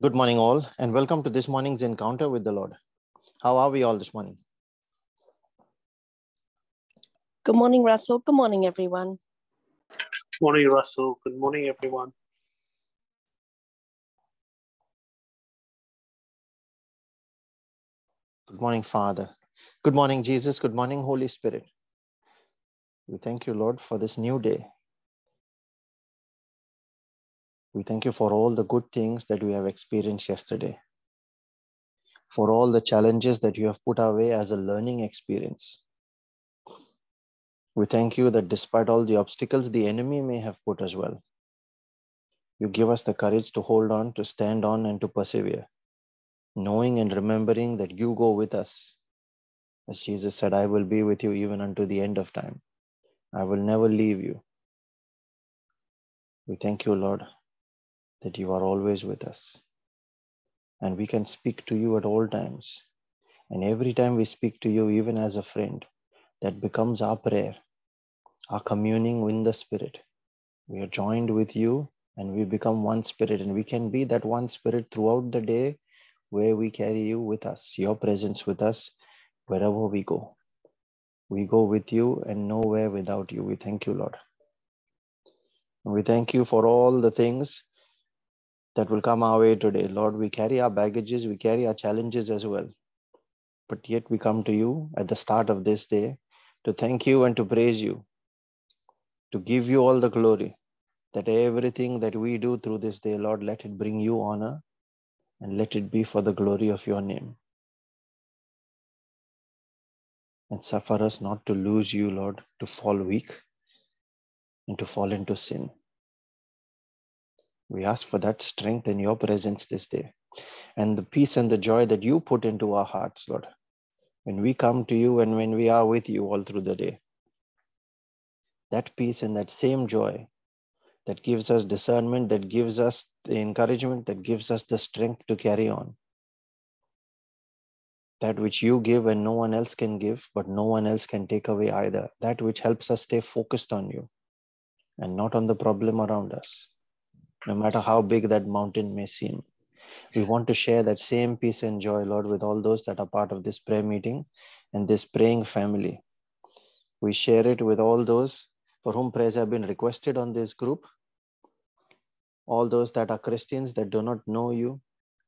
Good morning, all, and welcome to this morning's encounter with the Lord. How are we all this morning? Good morning, Russell. Good morning, everyone. Morning, Russell. Good morning, everyone. Good morning, Father. Good morning, Jesus. Good morning, Holy Spirit. We thank you, Lord, for this new day. We thank you for all the good things that we have experienced yesterday, for all the challenges that you have put our way as a learning experience. We thank you that despite all the obstacles the enemy may have put as well, you give us the courage to hold on, to stand on, and to persevere, knowing and remembering that you go with us. As Jesus said, I will be with you even unto the end of time. I will never leave you. We thank you, Lord, that you are always with us. And we can speak to you at all times. And every time we speak to you, even as a friend, that becomes our prayer, our communing in the Spirit. We are joined with you and we become one spirit, and we can be that one spirit throughout the day where we carry you with us, your presence with us wherever we go. We go with you and nowhere without you. We thank you, Lord. We thank you for all the things that will come our way today. Lord, we carry our baggages, we carry our challenges as well. But yet we come to you at the start of this day to thank you and to praise you, to give you all the glory, that everything that we do through this day, Lord, let it bring you honor and let it be for the glory of your name. And suffer us not to lose you, Lord, to fall weak and to fall into sin. We ask for that strength in your presence this day and the peace and the joy that you put into our hearts, Lord, when we come to you and when we are with you all through the day. That peace and that same joy that gives us discernment, that gives us the encouragement, that gives us the strength to carry on. That which you give and no one else can give, but no one else can take away either. That which helps us stay focused on you and not on the problem around us no matter how big that mountain may seem. We want to share that same peace and joy, Lord, with all those that are part of this prayer meeting and this praying family. We share it with all those for whom prayers have been requested on this group, all those that are Christians that do not know you,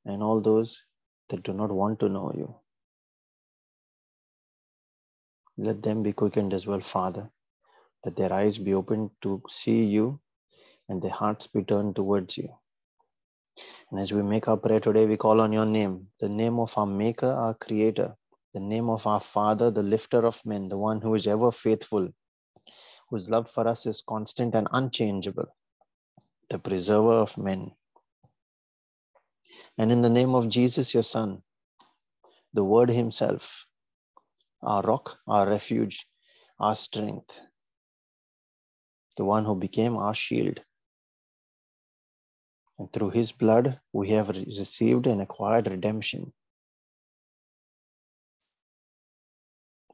and all those that do not want to know you. Let them be quickened as well, Father, that their eyes be opened to see you and their hearts be turned towards you. And as we make our prayer today, we call on your name, the name of our Maker, our Creator, the name of our Father, the lifter of men, the one who is ever faithful, whose love for us is constant and unchangeable, the preserver of men. And in the name of Jesus, your Son, the Word Himself, our rock, our refuge, our strength, the one who became our shield. And through his blood, we have received and acquired redemption.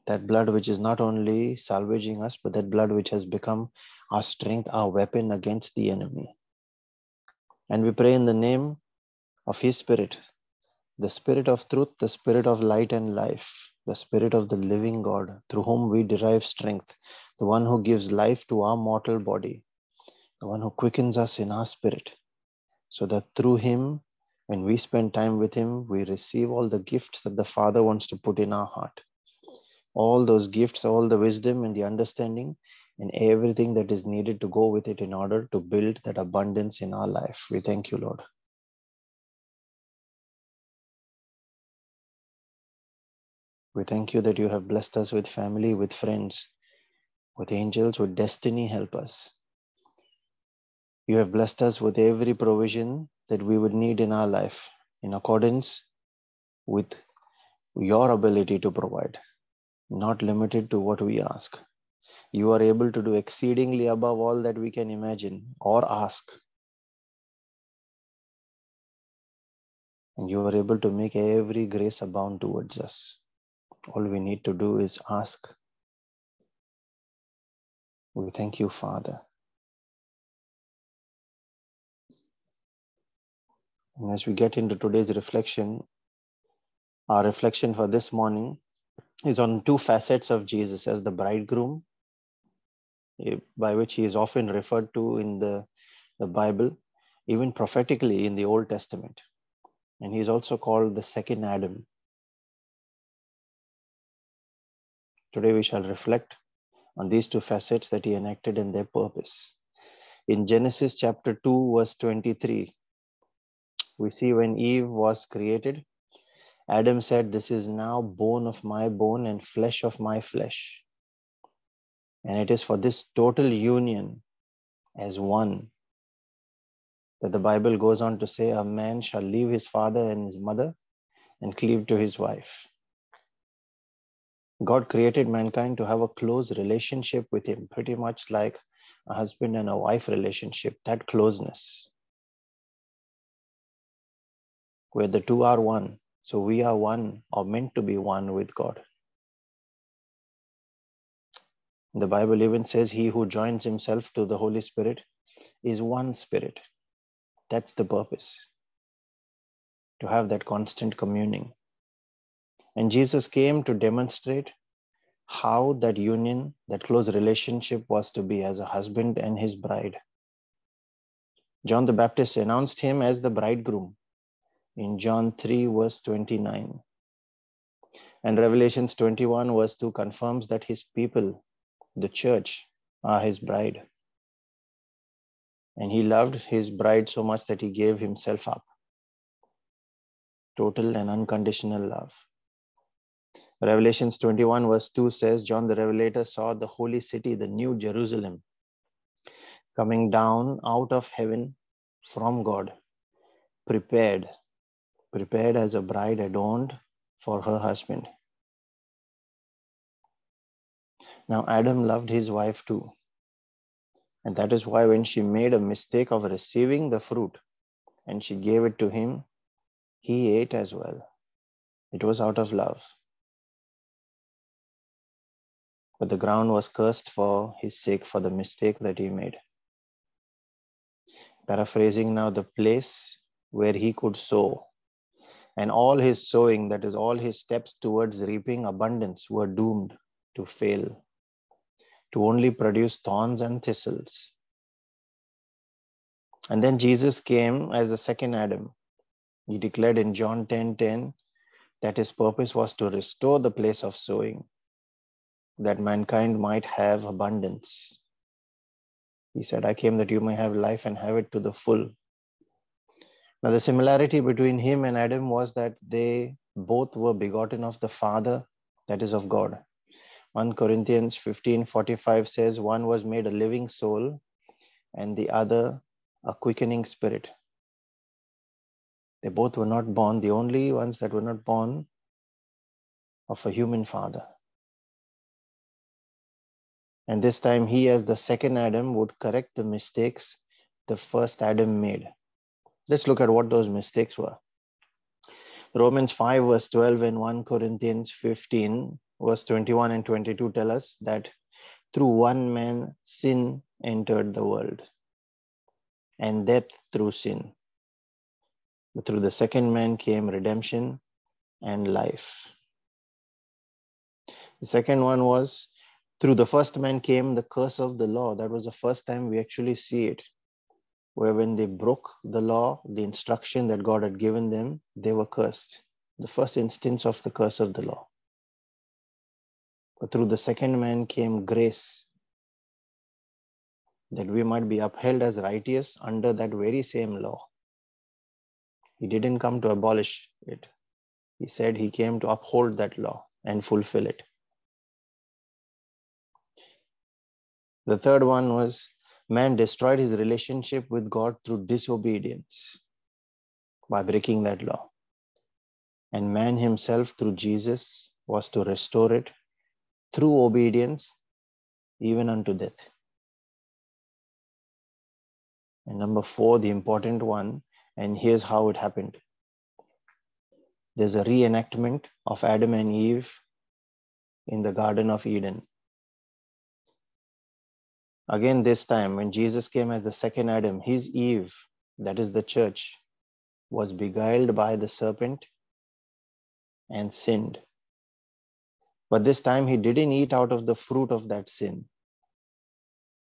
That blood, which is not only salvaging us, but that blood which has become our strength, our weapon against the enemy. And we pray in the name of his spirit, the spirit of truth, the spirit of light and life, the spirit of the living God, through whom we derive strength, the one who gives life to our mortal body, the one who quickens us in our spirit so that through him when we spend time with him we receive all the gifts that the father wants to put in our heart. All those gifts all the wisdom and the understanding and everything that is needed to go with it in order to build that abundance in our life. We thank you lord. We thank you that you have blessed us with family with friends with angels with destiny help us you have blessed us with every provision that we would need in our life in accordance with your ability to provide, not limited to what we ask. You are able to do exceedingly above all that we can imagine or ask. And you are able to make every grace abound towards us. All we need to do is ask. We thank you, Father. And as we get into today's reflection, our reflection for this morning is on two facets of Jesus as the bridegroom, eh, by which he is often referred to in the, the Bible, even prophetically in the Old Testament. And he is also called the second Adam. Today we shall reflect on these two facets that he enacted and their purpose. In Genesis chapter 2, verse 23, we see when Eve was created, Adam said, This is now bone of my bone and flesh of my flesh. And it is for this total union as one that the Bible goes on to say, A man shall leave his father and his mother and cleave to his wife. God created mankind to have a close relationship with Him, pretty much like a husband and a wife relationship, that closeness, where the two are one. So we are one or meant to be one with God. The Bible even says, He who joins himself to the Holy Spirit is one spirit. That's the purpose to have that constant communing. And Jesus came to demonstrate how that union, that close relationship was to be as a husband and his bride. John the Baptist announced him as the bridegroom in John 3, verse 29. And Revelations 21, verse 2 confirms that his people, the church, are his bride. And he loved his bride so much that he gave himself up. Total and unconditional love. Revelations 21, verse 2 says, John the Revelator saw the holy city, the new Jerusalem, coming down out of heaven from God, prepared prepared as a bride adorned for her husband. Now, Adam loved his wife too. And that is why, when she made a mistake of receiving the fruit and she gave it to him, he ate as well. It was out of love. But the ground was cursed for his sake, for the mistake that he made. Paraphrasing now, the place where he could sow and all his sowing, that is, all his steps towards reaping abundance, were doomed to fail, to only produce thorns and thistles. And then Jesus came as the second Adam. He declared in John 10 10 that his purpose was to restore the place of sowing, that mankind might have abundance. He said, I came that you may have life and have it to the full. Now, the similarity between him and Adam was that they both were begotten of the Father, that is of God. 1 Corinthians 15 45 says, One was made a living soul, and the other a quickening spirit. They both were not born, the only ones that were not born of a human father. And this time, he, as the second Adam, would correct the mistakes the first Adam made. Let's look at what those mistakes were. Romans 5, verse 12, and 1 Corinthians 15, verse 21 and 22 tell us that through one man sin entered the world, and death through sin. But through the second man came redemption and life. The second one was through the first man came the curse of the law. That was the first time we actually see it where when they broke the law, the instruction that God had given them, they were cursed. The first instance of the curse of the law. But through the second man came grace, that we might be upheld as righteous under that very same law. He didn't come to abolish it. He said he came to uphold that law and fulfill it. The third one was man destroyed his relationship with God through disobedience by breaking that law. And man himself, through Jesus, was to restore it through obedience, even unto death. And number four, the important one, and here's how it happened there's a reenactment of Adam and Eve in the Garden of Eden. Again, this time when Jesus came as the second Adam, his Eve, that is the church, was beguiled by the serpent and sinned. But this time he didn't eat out of the fruit of that sin.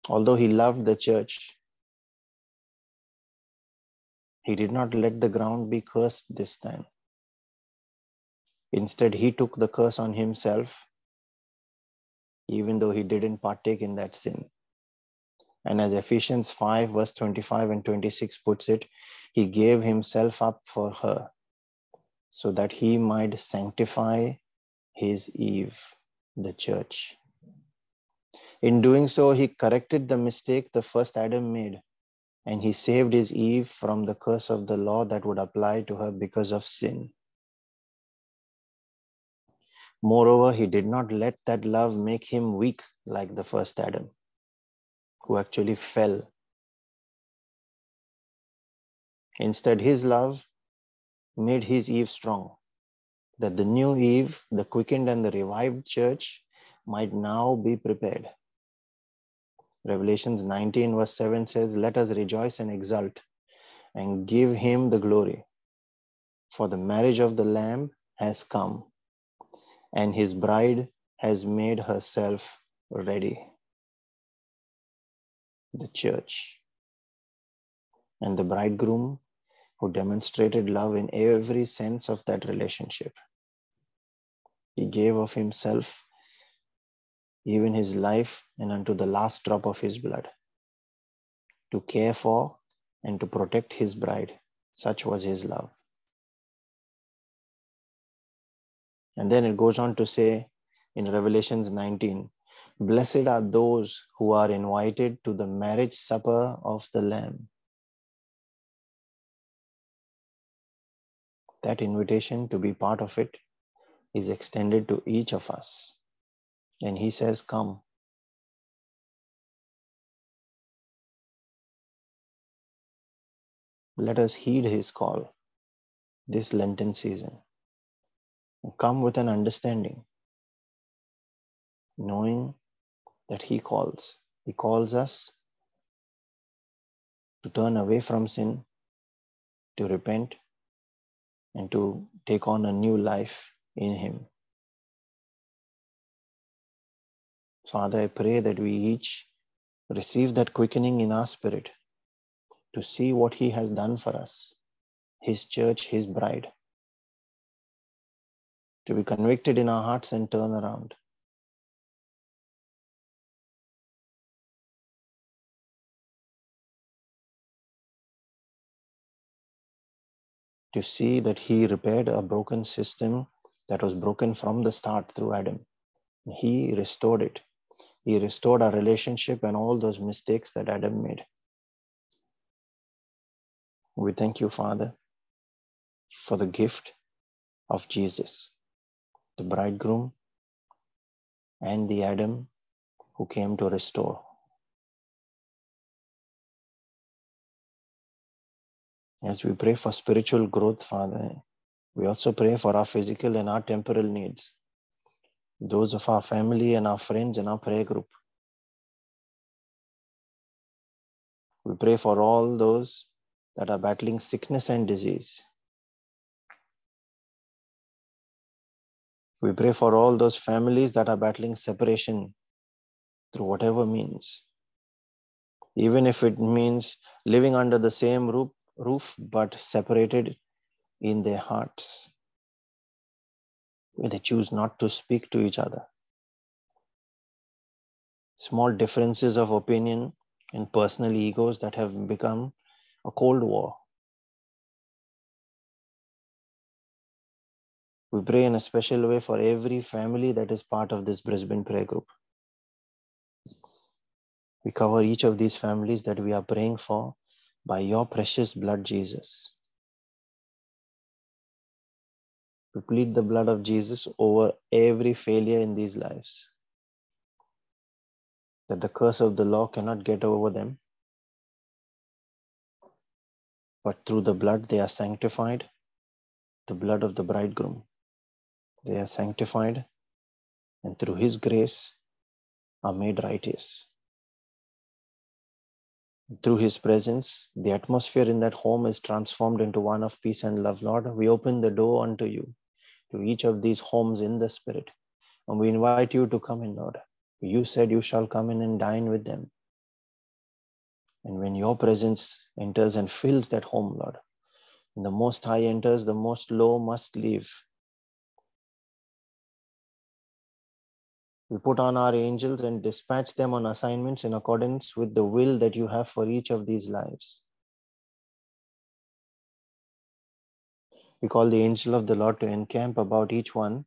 Although he loved the church, he did not let the ground be cursed this time. Instead, he took the curse on himself, even though he didn't partake in that sin. And as Ephesians 5, verse 25 and 26 puts it, he gave himself up for her so that he might sanctify his Eve, the church. In doing so, he corrected the mistake the first Adam made, and he saved his Eve from the curse of the law that would apply to her because of sin. Moreover, he did not let that love make him weak like the first Adam, who actually fell. Instead, his love made his Eve strong, that the new Eve, the quickened and the revived church, might now be prepared. Revelations 19, verse 7 says, Let us rejoice and exult and give him the glory, for the marriage of the Lamb has come, and his bride has made herself ready. The church and the bridegroom who demonstrated love in every sense of that relationship. He gave of himself, even his life, and unto the last drop of his blood, to care for and to protect his bride. Such was his love. And then it goes on to say in Revelations 19 Blessed are those who are invited to the marriage supper of the Lamb. that invitation to be part of it is extended to each of us. And he says, Come. Let us heed his call this Lenten season. Come with an understanding, knowing that he calls. He calls us to turn away from sin, to repent, and to take on a new life in Him. Father, I pray that we each receive that quickening in our spirit to see what He has done for us, His church, His bride, to be convicted in our hearts and turn around. To see that he repaired a broken system that was broken from the start through Adam. He restored it. He restored our relationship and all those mistakes that Adam made. We thank you, Father, for the gift of Jesus, the bridegroom and the Adam who came to restore. As we pray for spiritual growth, Father, we also pray for our physical and our temporal needs, those of our family and our friends in our prayer group. We pray for all those that are battling sickness and disease. We pray for all those families that are battling separation through whatever means. Even if it means living under the same roof, roof but separated in their hearts. Where they choose not to speak to each other. Small differences of opinion and personal egos that have become a cold war. We pray in a special way for every family that is part of this brisbane prayer group. We cover each of these families that we are praying for by your precious blood, Jesus. We plead the blood of Jesus over every failure in these lives. That the curse of the law cannot get over them. But through the blood, they are sanctified, the blood of the bridegroom. They are sanctified, and through his grace are made righteous. Through his presence, the atmosphere in that home is transformed into one of peace and love. Lord, we open the door unto you to each of these homes in the spirit. And we invite you to come in, Lord. You said you shall come in and dine with them. And when your presence enters and fills that home, Lord, the most high enters, the most low must leave. We put on our angels and dispatch them on assignments in accordance with the will that you have for each of these lives. We call the angel of the Lord to encamp about each one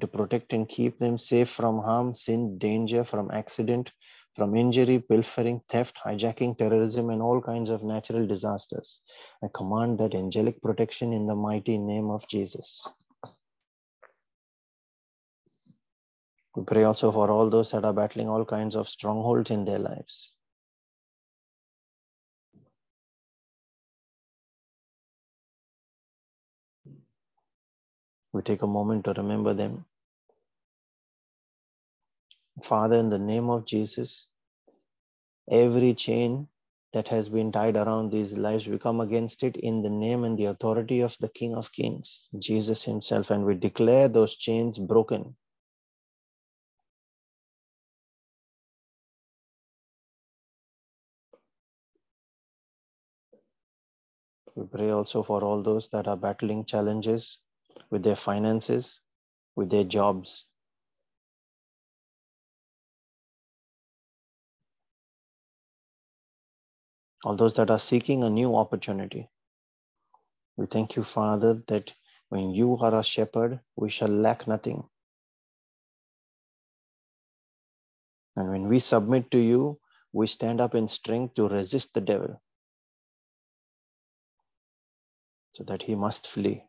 to protect and keep them safe from harm, sin, danger, from accident, from injury, pilfering, theft, hijacking, terrorism, and all kinds of natural disasters. I command that angelic protection in the mighty name of Jesus. We pray also for all those that are battling all kinds of strongholds in their lives. We take a moment to remember them. Father, in the name of Jesus, every chain that has been tied around these lives, we come against it in the name and the authority of the King of Kings, Jesus Himself, and we declare those chains broken. We pray also for all those that are battling challenges with their finances, with their jobs. All those that are seeking a new opportunity. We thank you, Father, that when you are a shepherd, we shall lack nothing. And when we submit to you, we stand up in strength to resist the devil so that he must flee.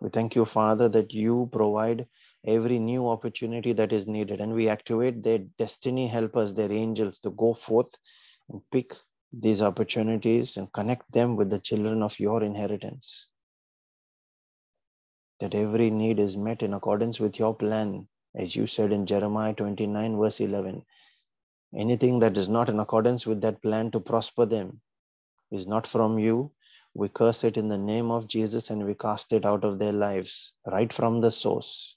We thank you, Father, that you provide every new opportunity that is needed and we activate their destiny helpers, their angels to go forth and pick these opportunities and connect them with the children of your inheritance. That every need is met in accordance with your plan, as you said in Jeremiah 29, verse 11. Anything that is not in accordance with that plan to prosper them is not from you. We curse it in the name of Jesus and we cast it out of their lives right from the source.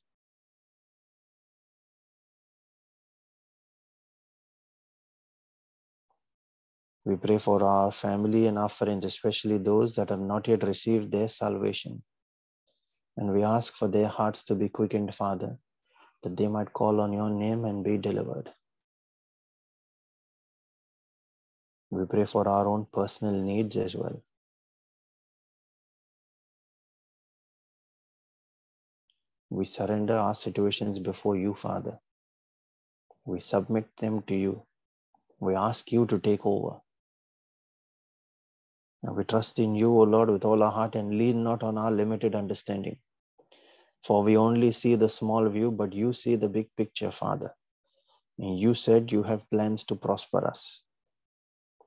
We pray for our family and our friends, especially those that have not yet received their salvation. And we ask for their hearts to be quickened, Father, that they might call on your name and be delivered. We pray for our own personal needs as well. We surrender our situations before you, Father. We submit them to you. We ask you to take over. And we trust in you, O Lord, with all our heart and lean not on our limited understanding. For we only see the small view, but you see the big picture, Father. And you said you have plans to prosper us.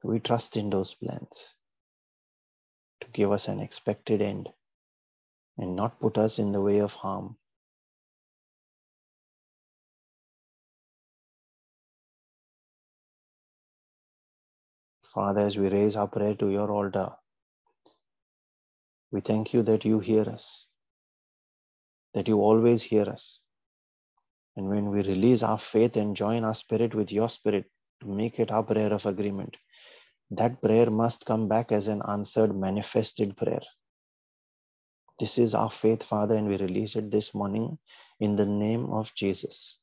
We trust in those plans to give us an expected end and not put us in the way of harm. Father, as we raise our prayer to your altar, we thank you that you hear us, that you always hear us. And when we release our faith and join our spirit with your spirit to make it our prayer of agreement, that prayer must come back as an answered, manifested prayer. This is our faith, Father, and we release it this morning in the name of Jesus.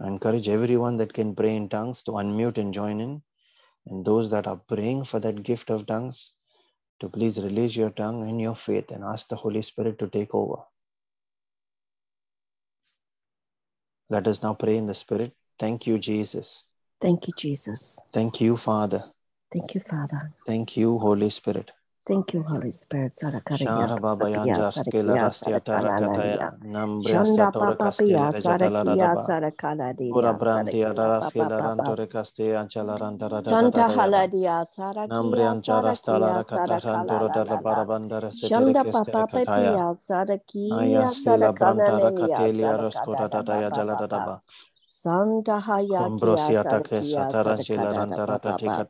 I encourage everyone that can pray in tongues to unmute and join in. And those that are praying for that gift of tongues, to please release your tongue and your faith and ask the Holy Spirit to take over. Let us now pray in the Spirit. Thank you, Jesus. Thank you, Jesus. Thank you, Father. Thank you, Father. Thank you, Holy Spirit. Thank you, Holy Spirit. Shara baba yanja skela rastia tara kataya nambria Shanda tora papa kastela pia rejatala sarakia radaba sarakala pura dia brantia sarakia raskela papa rantore kastea anchala rantara Santa radaba haladia sarakia nambriancha rastala sarakia rakata sarakala santoro la dalla la la barabandara setere Shanda kestere papa kataya pia aya sarakia stela sarakala brantara nenia katelia sarakada roskora da dadaya papa jala papa dadaba Santa Haya Combrosia Kia take Sarakia satarangela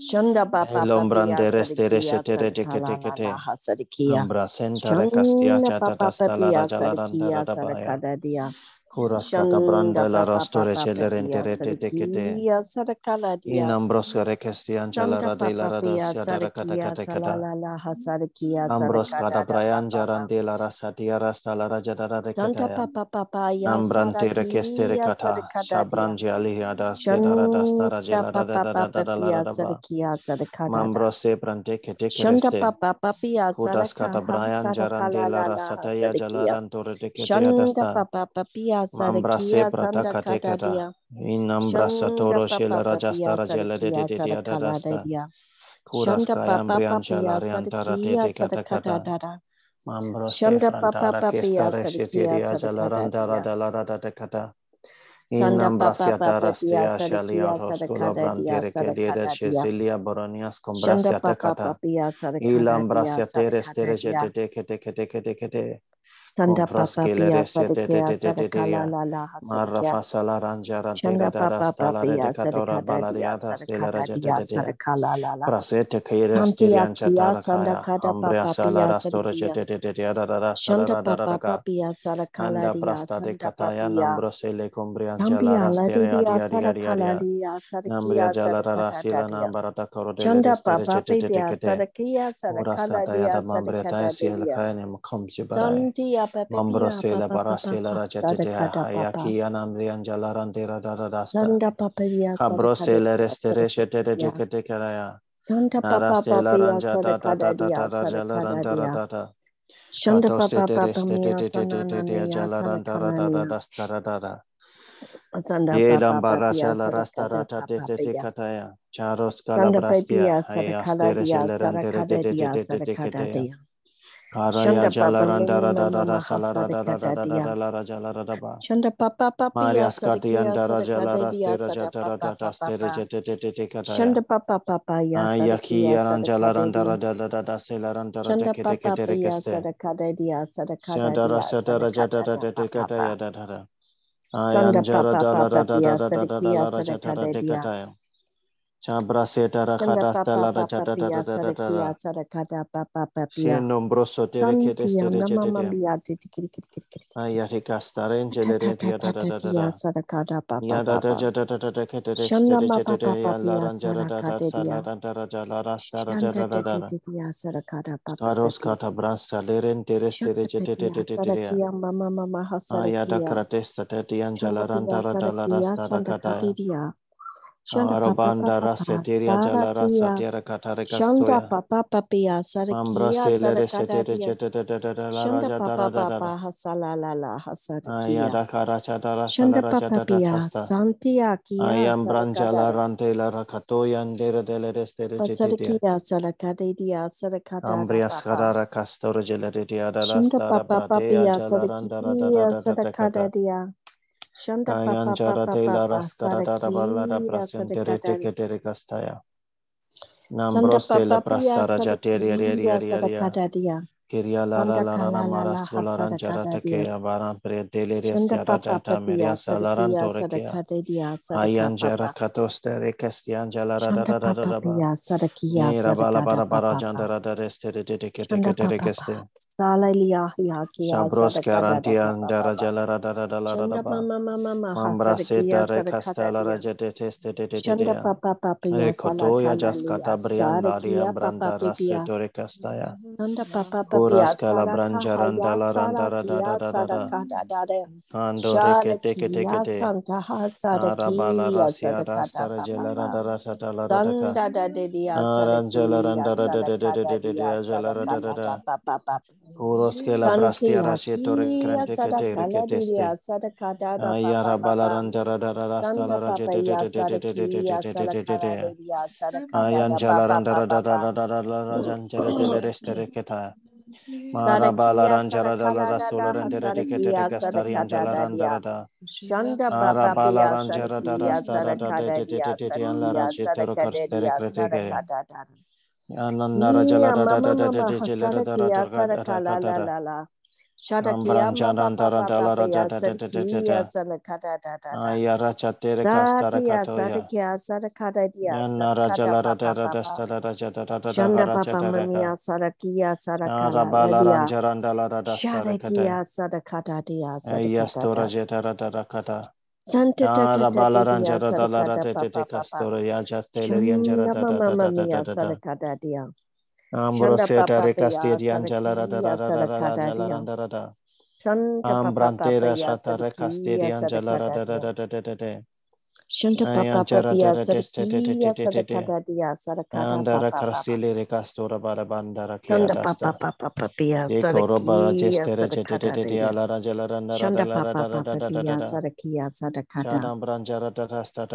Sarakada randara Papa tikataya. Shanda Papa Elombrande Pia restere Sarakia setere Sarakala tikete. Hasarakia Ambra sentare castia chata Papa stalara Pia jala Sarakia randara dabaya. Sarakada Dia Curas cata Shanda branda la rastore Papa Pia celerentere tikete. Sarakia Sarakala In Dia ambros recestian Santa jalara de la radas yadara kata kata kata. Ambros cata brayan Papa jarande la rasatia rasta la rajadara de Santa kataya. Papa Papa Ya Nambrante rekestere Sarakia kata. Sarakada Dia Sabranji alihiada stedara Shanda dastara jela da da Papa da da da Papa da la Pia da da ba. Sarakia Sarakada Mambros se brante kete kereste. Kudas kata brayan jarande Sarakala la Lala rasataya Sarakia jalarantore de kete adasta. Sarakia prata Sanda. Kadadia In nambra Shanda satoro Papa shela Papia rajastara jela de de Sarakia de de Sarakala adadasta. Shanda Papa Papia Sarakia de kata Sarakada kata. Dada Mambro se Shanda Papa frantara Papia kestare Sarakia sheteria Sarakada jalarandara Dia de la da da de kata. In Sanda nambrasia Papa Papia shalia Sarakia roscola Sarakada Dia brantere que de Sarakada Dia Cecilia boronias combrasia Papa tecata. Papia Sarakada Dia Ilambrasia teres Sarakada tereje Dia de de de de de de. Sanda papa pia de de sadekea de de de de sadekala la la Marra hasadekea. fasala ranjara Shanda tera dara papa papia redicatora sadekada dia baladiata stela sadekada rajete dia de de. sadekala la la. Prasete Santia stirian chatala kaya. Ambria papa sala pia de de de de da da da Shanda da da da papa da. sadekala Anda dia prasta de kataya papia. nambrosele combrian jala Tambia la rastere dia adi adi adi sadekala adi. dia Nambria jalarara sadekada sila dia. nambarata korodele Shanda destere papa papia kete. sadekia Ura sadekala sata yada dia mambre taya sadekada sila dia. kaya ne mukham jibarai. Santia Mambro papia sila papa bara papa sila raja tete sadekada papa. hayaki anamrian jalaran tera dara dasta. Sila dia restere shete tete sadakada kete keraya. Santa papa Narastela ranja dia da da jalaran dara da. Shanda papa jalaran dara da da sadakanania dastara da da. Sanda Ye papa lambara papaya shala rasta sadakada rata papa tete tete. Charos tete tete tete sadakada kete. dia Karaya Shanda papa salara papa papaya Marias sadakia katianda raja la sadakada dia rastera jata sadapa da da da papa papa jete tete tete kataya. Shanda papa papaya Ayaki sadakia yaranja la randa sadakada ra da da da da selaranda ra Shanda teke teke papa tere pia keste. sadakada dia sadakada Shadara dia satara jata sadakada da da da da papa kataya pa. da da da. Sanda Ayanjara papa da la da Chabra setara Shanda khadasta papa la ra papa jata da da pia da da da da. sadakia sadakada papa papia. nombroso tere kete stere jete de. mambia titi kiri kiri kiri kiri kiri. Ayati kastaren Ta jelere ta ta dia da ta da ta da da dia da. sadakada papa Ya da da papa. da da da da da kete de stere jete de ya la ranjara da da sadakada sa la dia. da da ra ja la rasta ra ja Shanda da da te te te dia sadakada papa Karos kata brasta leren tere stere jete de de de de de. sadakia mama mama Ayada hasadakia. kratesta tetian Shandakia jalarandara Sadakia dalarasta rakataya. Papa Arabanda Papa raseteria jalarasa Sarakia. tera Shanda katarekastoya. Papa Papia de la Shanda Papa dara da da da. Papa Hasalalala Hasadakia. Ayada karacha dara salara Papa jada da Pia tasta. Santiakia Ayam branjala rante la rakatoyan dere dele restere jete dia. Pasadakia Sadakadidia Sadakadada Ambrias Papa. karara kastor jelere dia dara stara Papa bradeya Papia jalarandara da da Sadakia da Kayan Papa jara Papa tela Papa raskara da da balada Sadakia prasentere Sadakadadia. teke tere kastaya. Sanda Nambroste la papapia prastara jateria ria ria sadakia ria ria. sadakadadia. Kiria la la la la la kalalala maras kularan jarata ke hasadakadadia. avaran pre deleres Shanda tiara data meria salaran torekia. sadakadadia Ayan jara sadakapapa. katoste rekastian jalara da Shanda da da da da ba. papapia sadakia Ni rabala sadakada bara bara papapa. jandara da reste de de de ke te Shanda ke keste. Salalia hiakia Shabros sadakada karantian jara papapa. jalara da da da la da da Shanda ba. mama mama maha Mambra sadakia seta rekasta la raja de teste de Shanda ya. papapia Rekotoya jaskata salakalalia brian larian branda papapia. raseto rekastaya. Sanda papa papia Kuras kala saraka branjaranda haya la randa ra da da da da da. da da da Ando reke teke teke te. Arabala rasia da rastara jela papa rada rasata la radaka. sanda da de dia Aranjala sarakia randa rada de de sadaka de da da da da da. papa papa Kuros ke la brastia santia rasieto kia rekrente ke te sadaka la dia reketeste. sadaka da da papa Ayara bala papa randa rada rasta la Sanda raja de ya de de de de de de de sarakia de de de sadaka de. da dia sadaka da da Ayanjala papa randa rada papa rada rada la rajan jere de le reste reketa. Marabala Sadakia ranjara Sadakala rasola Nana rendere de Sadakia gastarian Sadakada jalaranda Dadia rada. Shanda Baba ranjara da rastara da de de de de de de an la Sadakia rajetero karstere Sadakadia kretege. Sadakada Dada Ananda rajala Nia da da da da de da da da da da da La da. La La Shadakiya Ambranjaran dara dala ra da da da da da da da. Sadakada da da da. Ayara chatere Sadakada dia Shanda Sadakada Sadakada dia Ayastora jetara. Santa ranjara. Sadakada dia. Ambrosio papa tare paya kasteri ra da Sadakiya da da da da da jala ra da da da. Santa papa Ambrantera paya shatare kasteri Sadakiya anjala ra da da da da da da da. Shanta Ay, papa anjara paya da da da da da da Sadakiya da da da da. Sadakada dia Sadakada Andara papa papa. krasile rekastora bara bandara kia papa dasta. papa papa E koro bara Sadakiya jestere jete de de de Sadakada ala rajala randa rada Shanda la papa rada rada papa da da da da. Sadakiya Sadakada. Chadam branjara da rasta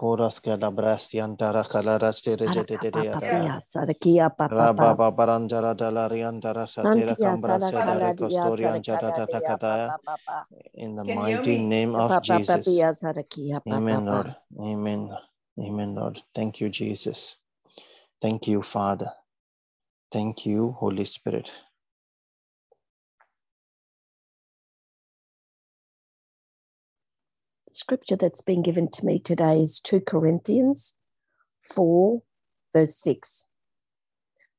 Koras ke da brasti antara kala rastere jete de de ada. Papa Sadakiya papa Raba papa. babaranjara da la riantara satera Santiya kambra se da Sadakala dia rekostori anjara Sadakada da dia takataya. papa papa. In the Can you hear mighty me? name of Papa papa Jesus. Sadakiya papa Amen, Lord. papa. Amen. Amen, Lord. Thank you, Jesus. Thank you, Father. Thank you, Holy Spirit. Scripture that's been given to me today is 2 Corinthians 4, verse 6.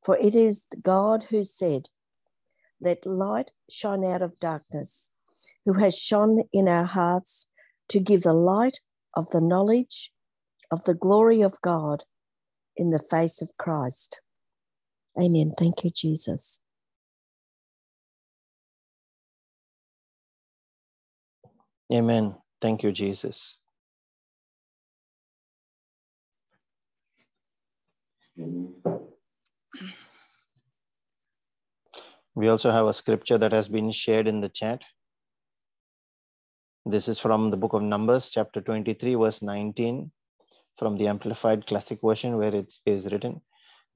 For it is God who said, Let light shine out of darkness, who has shone in our hearts to give the light of the knowledge of the glory of God in the face of Christ. Amen. Thank you, Jesus. Amen. Thank you, Jesus. We also have a scripture that has been shared in the chat. This is from the book of Numbers, chapter 23, verse 19, from the Amplified Classic Version, where it is written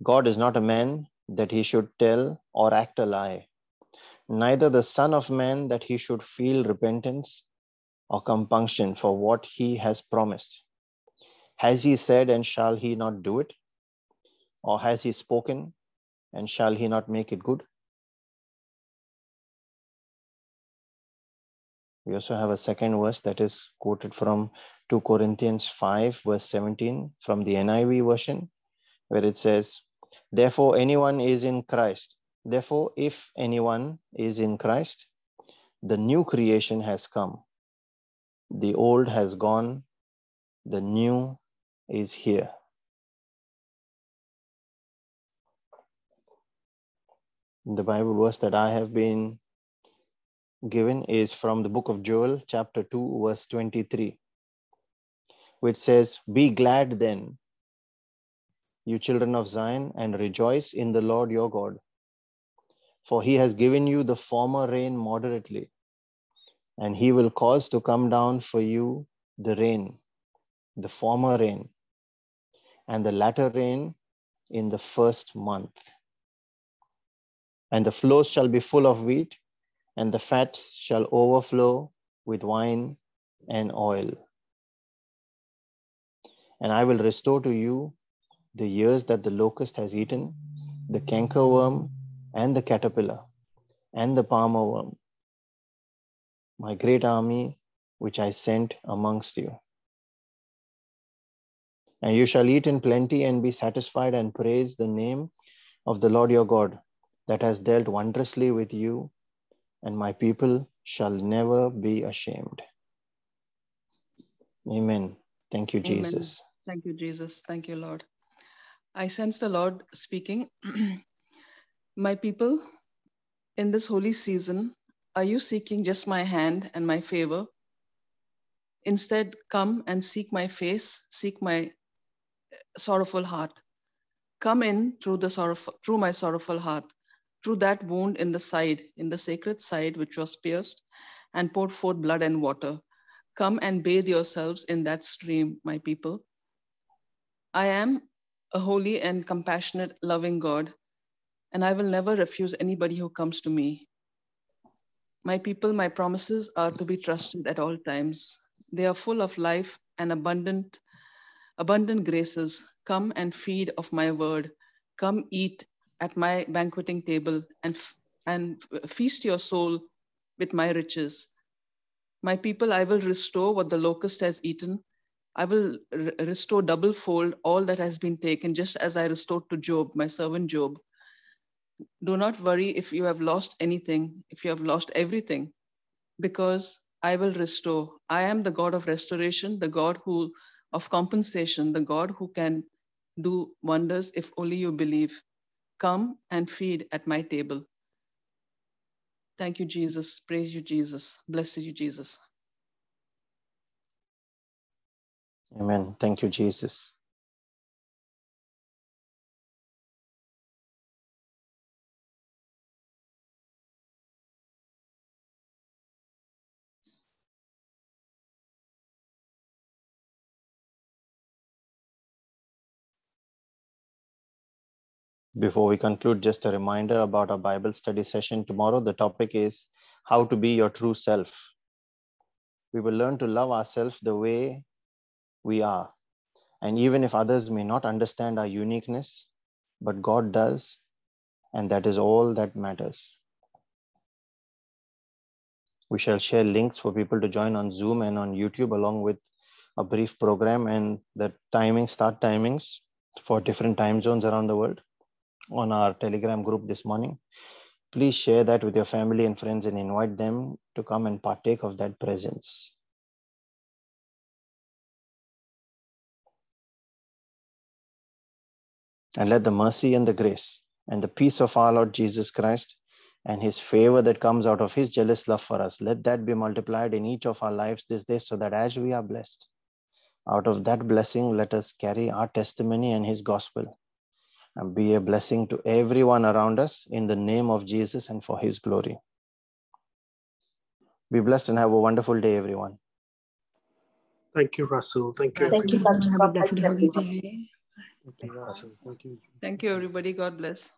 God is not a man that he should tell or act a lie, neither the Son of Man that he should feel repentance or compunction for what he has promised. Has he said, and shall he not do it? Or has he spoken, and shall he not make it good? We also have a second verse that is quoted from 2 Corinthians 5, verse 17 from the NIV version, where it says, Therefore, anyone is in Christ. Therefore, if anyone is in Christ, the new creation has come. The old has gone, the new is here. The Bible verse that I have been given is from the book of Joel, chapter 2, verse 23, which says, Be glad then, you children of Zion, and rejoice in the Lord your God, for he has given you the former rain moderately, and he will cause to come down for you the rain, the former rain, and the latter rain in the first month. And the flows shall be full of wheat, and the fats shall overflow with wine and oil. And I will restore to you the years that the locust has eaten, the cankerworm, and the caterpillar, and the palmer worm, my great army which I sent amongst you. And you shall eat in plenty and be satisfied and praise the name of the Lord your God that has dealt wondrously with you, and my people shall never be ashamed. Amen. Thank you, Amen. Jesus. Thank you, Jesus. Thank you, Lord. I sense the Lord speaking. my people, in this holy season, are you seeking just my hand and my favor? Instead, come and seek my face, seek my eh, sorrowful heart. Come in through the sorrowful, through my sorrowful heart, through that wound in the side, in the sacred side which was pierced and poured forth blood and water. Come and bathe yourselves in that stream, my people. I am a holy and compassionate, loving God, and I will never refuse anybody who comes to me. My people, my promises are to be trusted at all times. They are full of life and abundant, abundant graces. Come and feed of my word. Come eat at my banqueting table and and feast your soul with my riches. My people, I will restore what the locust has eaten. I will re- restore double fold all that has been taken, just as I restored to Job, my servant Job. Do not worry if you have lost anything, if you have lost everything, because I will restore. I am the God of restoration, the God who of compensation, the God who can do wonders if only you believe. Come and feed at my table. Thank you, Jesus. Praise you, Jesus. Bless you, Jesus. Amen. Thank you, Jesus. Before we conclude, just a reminder about our Bible study session tomorrow. The topic is how to be your true self. We will learn to love ourselves the way we are. And even if others may not understand our uniqueness, but God does, and that is all that matters. We shall share links for people to join on Zoom and on YouTube, along with a brief program and the timing, start timings for different time zones around the world on our Telegram group this morning. Please share that with your family and friends and invite them to come and partake of that presence. And let the mercy and the grace and the peace of our Lord Jesus Christ and his favor that comes out of his jealous love for us, let that be multiplied in each of our lives this day so that as we are blessed, out of that blessing, let us carry our testimony and his gospel and be a blessing to everyone around us in the name of Jesus and for his glory. Be blessed and have a wonderful day, everyone. Thank you, Russell. Thank you. Thank you, everyone. Pastor. Have a God blessed bless holy day. Thank you, Russell. Thank you. Thank you, everybody. God bless.